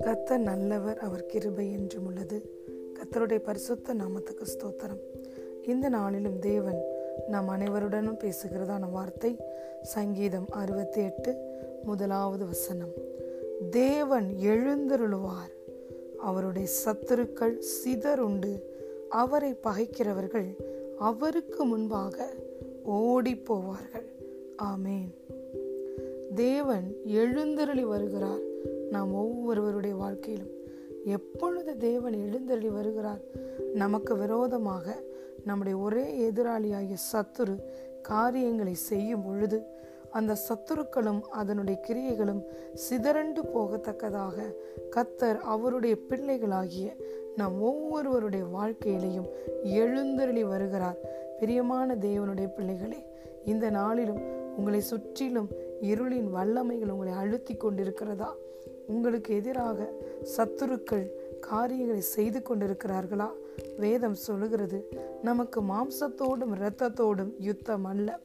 கத்தர் நல்லவர் அவர் கிருபை என்றும் உள்ளது. கத்தருடைய பரிசுத்த நாமத்துக்கு ஸ்தோத்திரம். இந்த நாளிலும் தேவன் நாம் அனைவருடனும் பேசுகிறதான வார்த்தை சங்கீதம் அறுபத்தி எட்டு முதலாவது வசனம். தேவன் எழுந்தருளுவார். அவருடைய சத்துருக்கள் சிதறுண்டு அவரை பகைக்கிறவர்கள் அவருக்கு முன்பாக ஓடி போவார்கள் ஆமேன். தேவன் எழுந்தருளி வருகிறார் நாம் ஒவ்வொருவருடைய வாழ்க்கையிலும். எப்பொழுது தேவன் எழுந்தருளி வருகிறார்? நமக்கு விரோதமாக நம்முடைய ஒரே எதிராளியாகிய சத்துரு காரியங்களை செய்யும் பொழுது அந்த சத்துருக்களும் அதனுடைய கிரியைகளும் சிதறண்டு போகத்தக்கதாக கத்தர் அவருடைய பிள்ளைகளாகிய நம் ஒவ்வொருவருடைய வாழ்க்கையிலையும் எழுந்தருளி வருகிறார். பிரியமான தேவனுடைய பிள்ளைகளே இந்த நாளிலும் உங்களை சுற்றிலும் இருளின் வல்லமைகள் உங்களை அழுத்தி கொண்டிருக்கிறதா? உங்களுக்கு எதிராக சத்துருக்கள் காரியங்களை செய்து கொண்டிருக்கிறார்களா? வேதம் சொல்லுகிறது நமக்கு மாம்சத்தோடும் இரத்தத்தோடும் யுத்தம் அல்ல.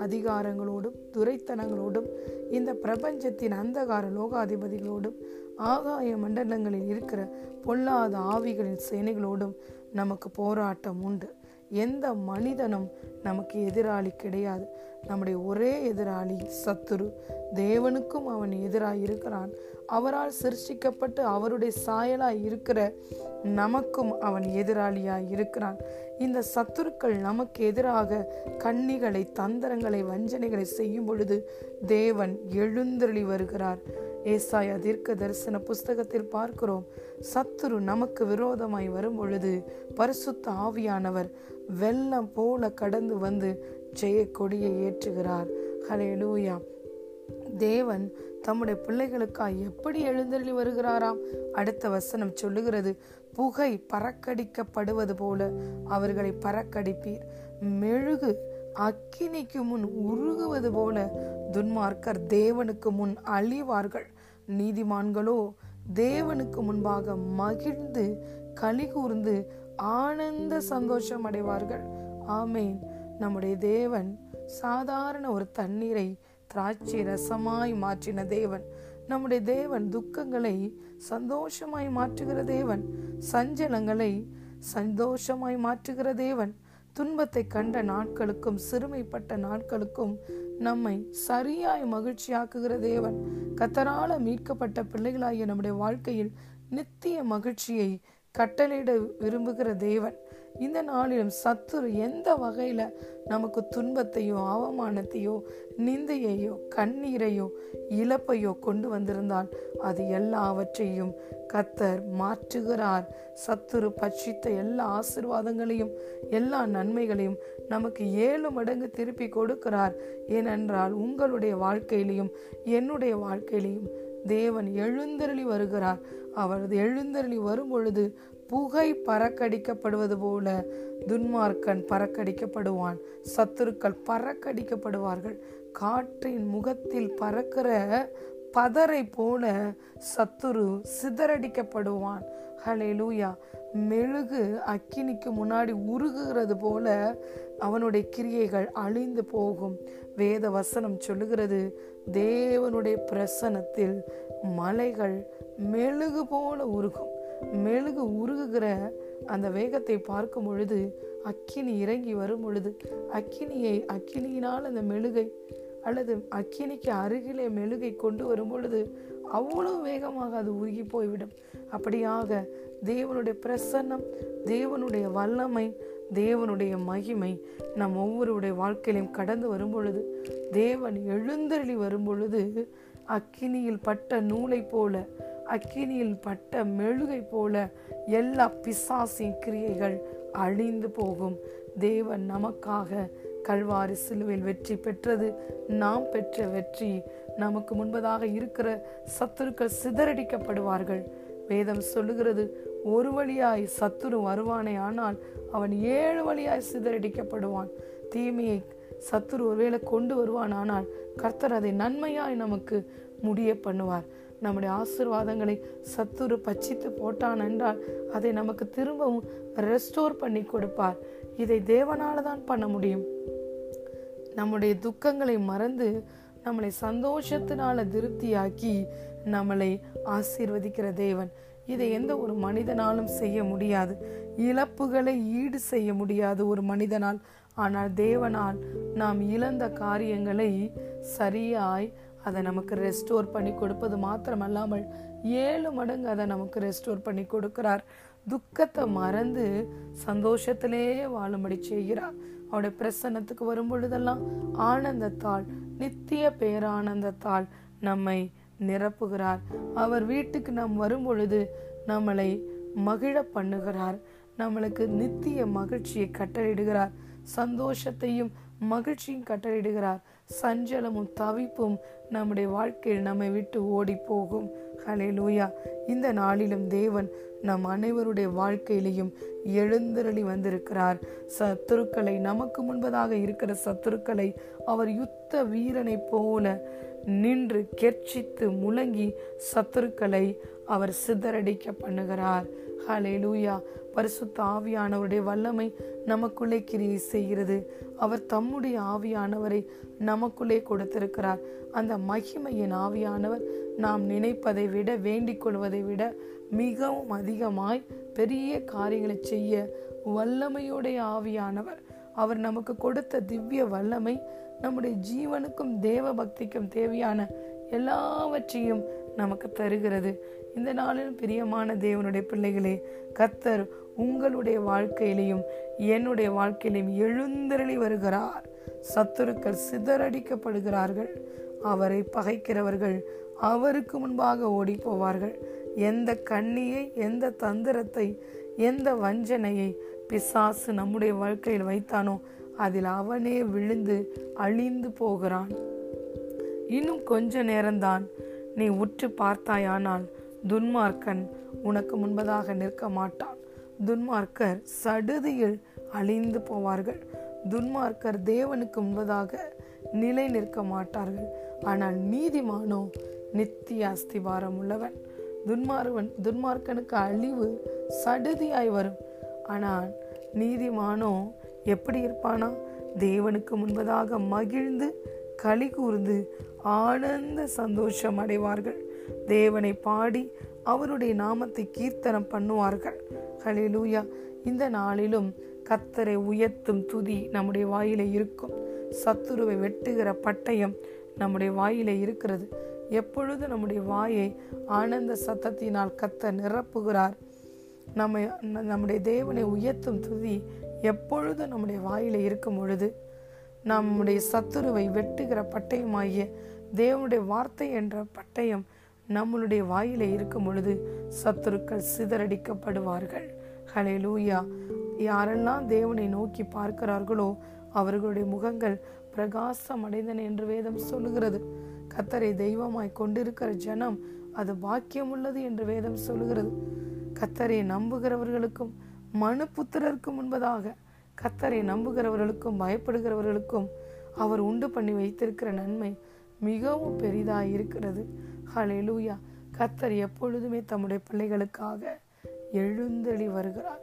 அதிகாரங்களோடும் துரைத்தனங்களோடும் இந்த பிரபஞ்சத்தின் அந்தகார லோகாதிபதிகளோடும் ஆகாய மண்டலங்களில் இருக்கிற பொல்லாத ஆவிகளின் சேனைகளோடும் நமக்கு போராட்டம் உண்டு. எந்த மனிதனும் நமக்கு எதிராளி கிடையாது. நம்முடைய ஒரே எதிராளி சத்துரு. தேவனுக்கும் அவன் எதிராக இருக்கிறான். அவரால் சிருஷ்டிக்கப்பட்டு அவருடைய சாயலாய் இருக்கிற நமக்கும் அவன் எதிராளியாய் இருக்கிறான். இந்த சத்துருக்கள் நமக்கு எதிராக கண்ணிகளை தந்திரங்களை வஞ்சனைகளை செய்யும் பொழுது தேவன் எழுந்தருளி வருகிறார். ஏசாய தீர்க்க தரிசன புஸ்தகத்தில் பார்க்கிறோம். சத்துரு நமக்கு விரோதமாய் வரும் பொழுது பரிசுத்த ஆவியானவர் வெள்ளம் போல கடந்து வந்து ஜெய கொடியை ஏற்றுகிறார். ஹலே லூயா தேவன் தம்முடைய பிள்ளைகளுக்காய் எப்படி எழுந்தள்ளி வருகிறாராம்? அடுத்த வசனம் சொல்லுகிறது புகை பறக்கடிக்கப்படுவது போல அவர்களை பறக்கடிப்பீர். மெழுகு அக்கினிக்கு முன் உருகுவது போல துன்மார்க்கர் தேவனுக்கு முன் அழிவார்கள். நீதிமான்களோ தேவனுக்கு முன்பாக மகிழ்ந்து களி கூர்ந்து ஆனந்த சந்தோஷம் அடைவார்கள். ஆமேன். நம்முடைய தேவன் சாதாரண ஒரு தண்ணீரை திராட்சை ரசமாய் மாற்றின தேவன். நம்முடைய தேவன் துக்கங்களை சந்தோஷமாய் மாற்றுகிற தேவன். சஞ்சலங்களை சந்தோஷமாய் மாற்றுகிற தேவன். துன்பத்தை கண்ட நாட்களுக்கும் சிறுமைப்பட்ட நாட்களுக்கும் நம்மை சரியாய் மகிழ்ச்சியாக்குகிற தேவன். கத்தரால மீட்கப்பட்ட பிள்ளைகளாகிய நம்முடைய வாழ்க்கையில் நித்திய மகிழ்ச்சியை கட்டளையிட விரும்புகிற தேவன். இந்த நாளிலும் சத்துரு எந்த வகையில் நமக்கு துன்பத்தையோ அவமானத்தையோ நிந்தையையோ கண்ணீரையோ இழப்பையோ கொண்டு வந்திருந்தால் அது எல்லாவற்றையும் கத்தர் மாற்றுகிறார். சத்துரு பட்சித்த எல்லா ஆசிர்வாதங்களையும் எல்லா நன்மைகளையும் நமக்கு ஏழு மடங்கு திருப்பி கொடுக்கிறார். ஏனென்றால் உங்களுடைய வாழ்க்கையிலையும் என்னுடைய வாழ்க்கையிலையும் தேவன் எழுந்தருளி வருகிறார். அவரது எழுந்தருளி வரும் பொழுது புகை பறக்கடிக்கப்படுவது போல துன்மார்க்கன் பறக்கடிக்கப்படுவான். சத்துருக்கள் பறக்கடிக்கப்படுவார்கள். காற்றின் முகத்தில் பறக்கிற பதரை போல சத்துரு சிதறடிக்கப்படுவான். ஹலே லூயா மெழுகு அக்கினிக்கு முன்னாடி உருகுகிறது போல அவனுடைய கிரியைகள் அழிந்து போகும். வேத வசனம் சொல்லுகிறது தேவனுடைய பிரசனத்தில் மலைகள் மெழுகு போல உருகும். மெழுகு உருகுகிற அந்த வேகத்தை பார்க்கும் பொழுது அக்கினி இறங்கி வரும் பொழுது அக்கினியை அக்கினியினால் அந்த மெழுகை அல்லது அக்கினிக்கு அருகிலே மெழுகை கொண்டு வரும் பொழுது அவ்வளவு வேகமாக அது உருகி போய்விடும். அப்படியாக தேவனுடைய பிரசன்னம் தேவனுடைய வல்லமை தேவனுடைய மகிமை நம் ஒவ்வொருடைய வாழ்க்கையிலும் கடந்து வரும் பொழுது தேவன் எழுந்தருளி வரும் பொழுது அக்கினியில் பட்ட நூலை போல அக்கினியில் பட்ட மெழுகை போல எல்லா பிசாசின் கிரியைகள் அழிந்து போகும். தேவன் நமக்காக கல்வாரி சிலுவையில் வெற்றி பெற்றது. நாம் பெற்ற வெற்றி நமக்கு முன்பதாக இருக்கிற சத்துருக்கள் சிதறடிக்கப்படுவார்கள். வேதம் சொல்லுகிறது ஒரு வழியாய் சத்துரு வருவானே ஆனால் அவன் ஏழு வழியாய் சிதறடிக்கப்படுவான். தீமையை சத்துரு ஒருவேளை கொண்டு வருவான் ஆனால் கர்த்தர் அதை நன்மையாய் நமக்கு முடிய பண்ணுவார். நம்முடைய ஆசிர்வாதங்களை சத்துரு பச்சித்து போட்டான் என்றால் அதை நமக்கு திரும்பவும் ரெஸ்டோர் பண்ணி கொடுப்பார். இதை தேவனால தான் பண்ண முடியும். நம்முடைய துக்கங்களை மறந்து நம்மளை சந்தோஷத்தினால திருப்தியாக்கி நம்மளை ஆசீர்வதிக்கிற தேவன். இதை எந்த ஒரு மனிதனாலும் செய்ய முடியாது. இழப்புகளை ஈடு செய்ய முடியாது ஒரு மனிதனால். ஆனால் தேவனால் நாம் இழந்த காரியங்களை சரியாய் அதை நமக்கு ரெஸ்டோர் பண்ணி கொடுப்பது மாத்திரமல்லாமல் ஏழு மடங்கு அதை நமக்கு ரெஸ்டோர் பண்ணி கொடுக்கிறார். துக்கத்தை மறந்து சந்தோஷத்திலே வாழும்படி செய்கிறார். அவருடைய பிரசன்னத்துக்கு வரும் பொழுதெல்லாம் ஆனந்தத்தால் நித்திய பேரானந்தத்தால் நம்மை நிரப்புகிறார். அவர் வீட்டுக்கு நாம் வரும் பொழுது நம்மளை மகிழ பண்ணுகிறார். நம்மளுக்கு நித்திய மகிழ்ச்சியை கட்டளிடுகிறார் சந்தோஷத்தையும் மகிழ்ச்சியும் கட்டளையிடுகிறார். சஞ்சலமும் தவிப்பும் நம்முடைய வாழ்க்கையில் நம்மை விட்டு ஓடி போகும் ஹலே லூயா இந்த நாளிலும் தேவன் நம் அனைவருடைய வாழ்க்கையிலையும் எழுந்தருளி வந்திருக்கிறார். சத்துருக்களை நமக்கு முன்பதாக இருக்கிற சத்துருக்களை அவர் யுத்த வீரனை போல நின்று கெர்ச்சித்து முழங்கி சத்துருக்களை அவர் சிதறடிக்க பண்ணுகிறார். ஹலே லூயா பரிசுத்த ஆவியானவருடைய வல்லமை நமக்குள்ளே கிரியை செய்கிறது. அவர் தம்முடைய ஆவியானவரை நமக்குள்ளே கொடுத்திருக்கிறார். அந்த மகிமையின் ஆவியானவர் நாம் நினைப்பதை விட வேண்டிக் கொள்வதை விட மிகவும் அதிகமாய் பெரிய காரியங்களை செய்ய வல்லமையுடைய ஆவியானவர். அவர் நமக்கு கொடுத்த திவ்ய வல்லமை நம்முடைய ஜீவனுக்கும் தேவ பக்திக்கும் தேவையான எல்லாவற்றையும் நமக்கு தருகிறது. இந்த நாளில் பிரியமான தேவனுடைய பிள்ளைகளே கத்தர் உங்களுடைய வாழ்க்கையிலையும் என்னுடைய வாழ்க்கையிலையும் எழுந்தருளி வருகிறார். சத்துருக்கள் சிதறடிக்கப்படுகிறார்கள். அவரை பகைக்கிறவர்கள் அவருக்கு முன்பாக ஓடி போவார்கள் எந்த கண்ணியை எந்த தந்திரத்தை எந்த வஞ்சனையை பிசாசு நம்முடைய வாழ்க்கையில் வைத்தானோ அதில் அவனே விழுந்து அழிந்து போகிறான். இன்னும் கொஞ்ச நேரம்தான் நீ உற்று பார்த்தாயானால் துன்மார்க்கன் உனக்கு முன்பதாக நிற்க மாட்டான். துன்மார்க்கர் சடுதியில் அழிந்து போவார்கள். துன்மார்க்கர் தேவனுக்கு முன்பதாக நிலை நிற்க மாட்டார்கள். ஆனால் நீதிமானோ நித்திய அஸ்திவாரம் உள்ளவன். துன்மார்வன் துன்மார்க்கனுக்கு அழிவு சடுதியாய் வரும். ஆனால் நீதிமானோ எப்படி இருப்பானா? தேவனுக்கு முன்பதாக மகிழ்ந்து களி கூர்ந்து ஆனந்த சந்தோஷம் அடைவார்கள். தேவனை பாடி அவருடைய நாமத்தை கீர்த்தனம் பண்ணுவார்கள். ஹலிலூயா இந்த நாளிலும் கத்தரை உயர்த்தும் துதி நம்முடைய வாயில இருக்கும். சத்துருவை வெட்டுகிற பட்டயம் நம்முடைய வாயில இருக்கிறது. எப்பொழுது நம்முடைய வாயை ஆனந்த சத்தத்தினால் கத்த நிரப்புகிறார் நம்ம நம்முடைய தேவனை உயர்த்தும் துதி எப்பொழுது நம்முடைய வாயில இருக்கும் பொழுது நம்முடைய சத்துருவை வெட்டுகிற பட்டயமாகிய தேவனுடைய வார்த்தை என்ற பட்டயம் நம்மளுடைய வாயில இருக்கும் பொழுது சத்துருக்கள் சிதறடிக்கப்படுவார்கள். ஹலே லூயா யாரெல்லாம் தேவனை நோக்கி பார்க்கிறார்களோ அவர்களுடைய முகங்கள் பிரகாசம் அடைந்தன என்று வேதம் சொல்லுகிறது. கத்தரை தெய்வமாய் கொண்டிருக்கிற ஜனம் அது பாக்கியம் உள்ளது என்று வேதம் சொல்லுகிறது. கத்தரை நம்புகிறவர்களுக்கும் மனு புத்திரருக்கு முன்பதாக கத்தரை நம்புகிறவர்களுக்கும் பயப்படுகிறவர்களுக்கும் அவர் உண்டு பண்ணி வைத்திருக்கிற நன்மை மிகவும் பெரிதாக இருக்கிறது ஹலெலூயா கத்தர் எப்பொழுதுமே தம்முடைய பிள்ளைகளுக்காக எழுந்தெளி வருகிறார்.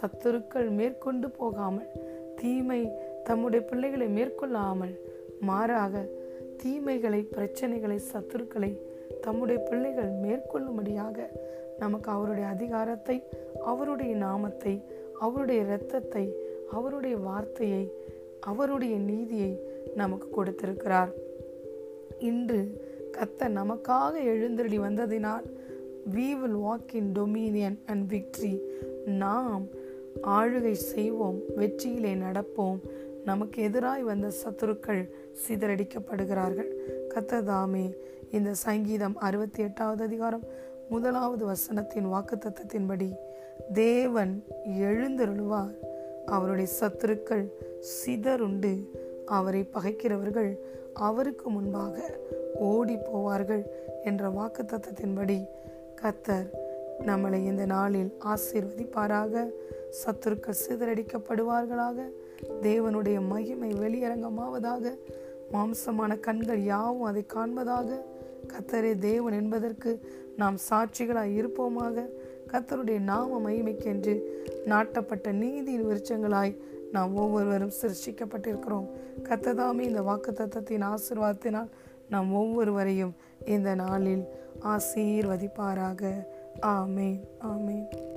சத்துருக்கள் மேற்கொண்டு போகாமல் தீமை தம்முடைய பிள்ளைகளை மேற்கொள்ளாமல் மாறாக தீமைகளை பிரச்சனைகளை சத்துருக்களை தம்முடைய பிள்ளைகள் மேற்கொள்ளும்படியாக நமக்கு அவருடைய அதிகாரத்தை அவருடைய நாமத்தை அவருடைய இரத்தத்தை அவருடைய வார்த்தையை அவருடைய நீதியை நமக்கு கொடுத்திருக்கிறார். இன்று கத்த நமக்காக எழுந்தருளி வந்ததினால் we will walk in dominion and victory நாம் ஆளுகை செய்வோம் வெற்றியிலே நடப்போம். நமக்கு எதிராய் வந்த சத்துருக்கள் சிதறடிக்கப்படுகிறார்கள். கத்ததாமே இந்த சங்கீதம் அறுபத்தி எட்டாவது அதிகாரம் முதலாவது வசனத்தின் வாக்குத்தத்தின்படி தேவன் எழுந்தருளுவார். அவருடைய சத்துருக்கள் சிதறுண்டு அவரை பகைக்கிறவர்கள் அவருக்கு முன்பாக ஓடி போவார்கள் என்ற வாக்குத்தத்தின்படி கத்தர் நம்மளை இந்த நாளில் ஆசீர்வதிப்பாராக. சத்துருக்கள் சிதறடிக்கப்படுவார்களாக. தேவனுடைய மகிமை வெளியரங்கமாவதாக. மாம்சமான கண்கள் யாவும் அதை காண்பதாக. கத்தரே தேவன் என்பதற்கு நாம் சாட்சிகளாய் இருப்போமாக. கத்தருடைய நாம மகிமைக்கென்று நாட்டப்பட்ட நீதியின் விருச்சங்களாய் நாம் ஒவ்வொருவரும் சிருஷ்டிக்கப்பட்டிருக்கிறோம். கத்ததாமே இந்த வாக்கு தத்தத்தின் ஆசிர்வாதத்தினால் நாம் ஒவ்வொருவரையும் இந்த நாளில் ஆசீர்வதிப்பாராக. ஆமேன். ஆமேன்.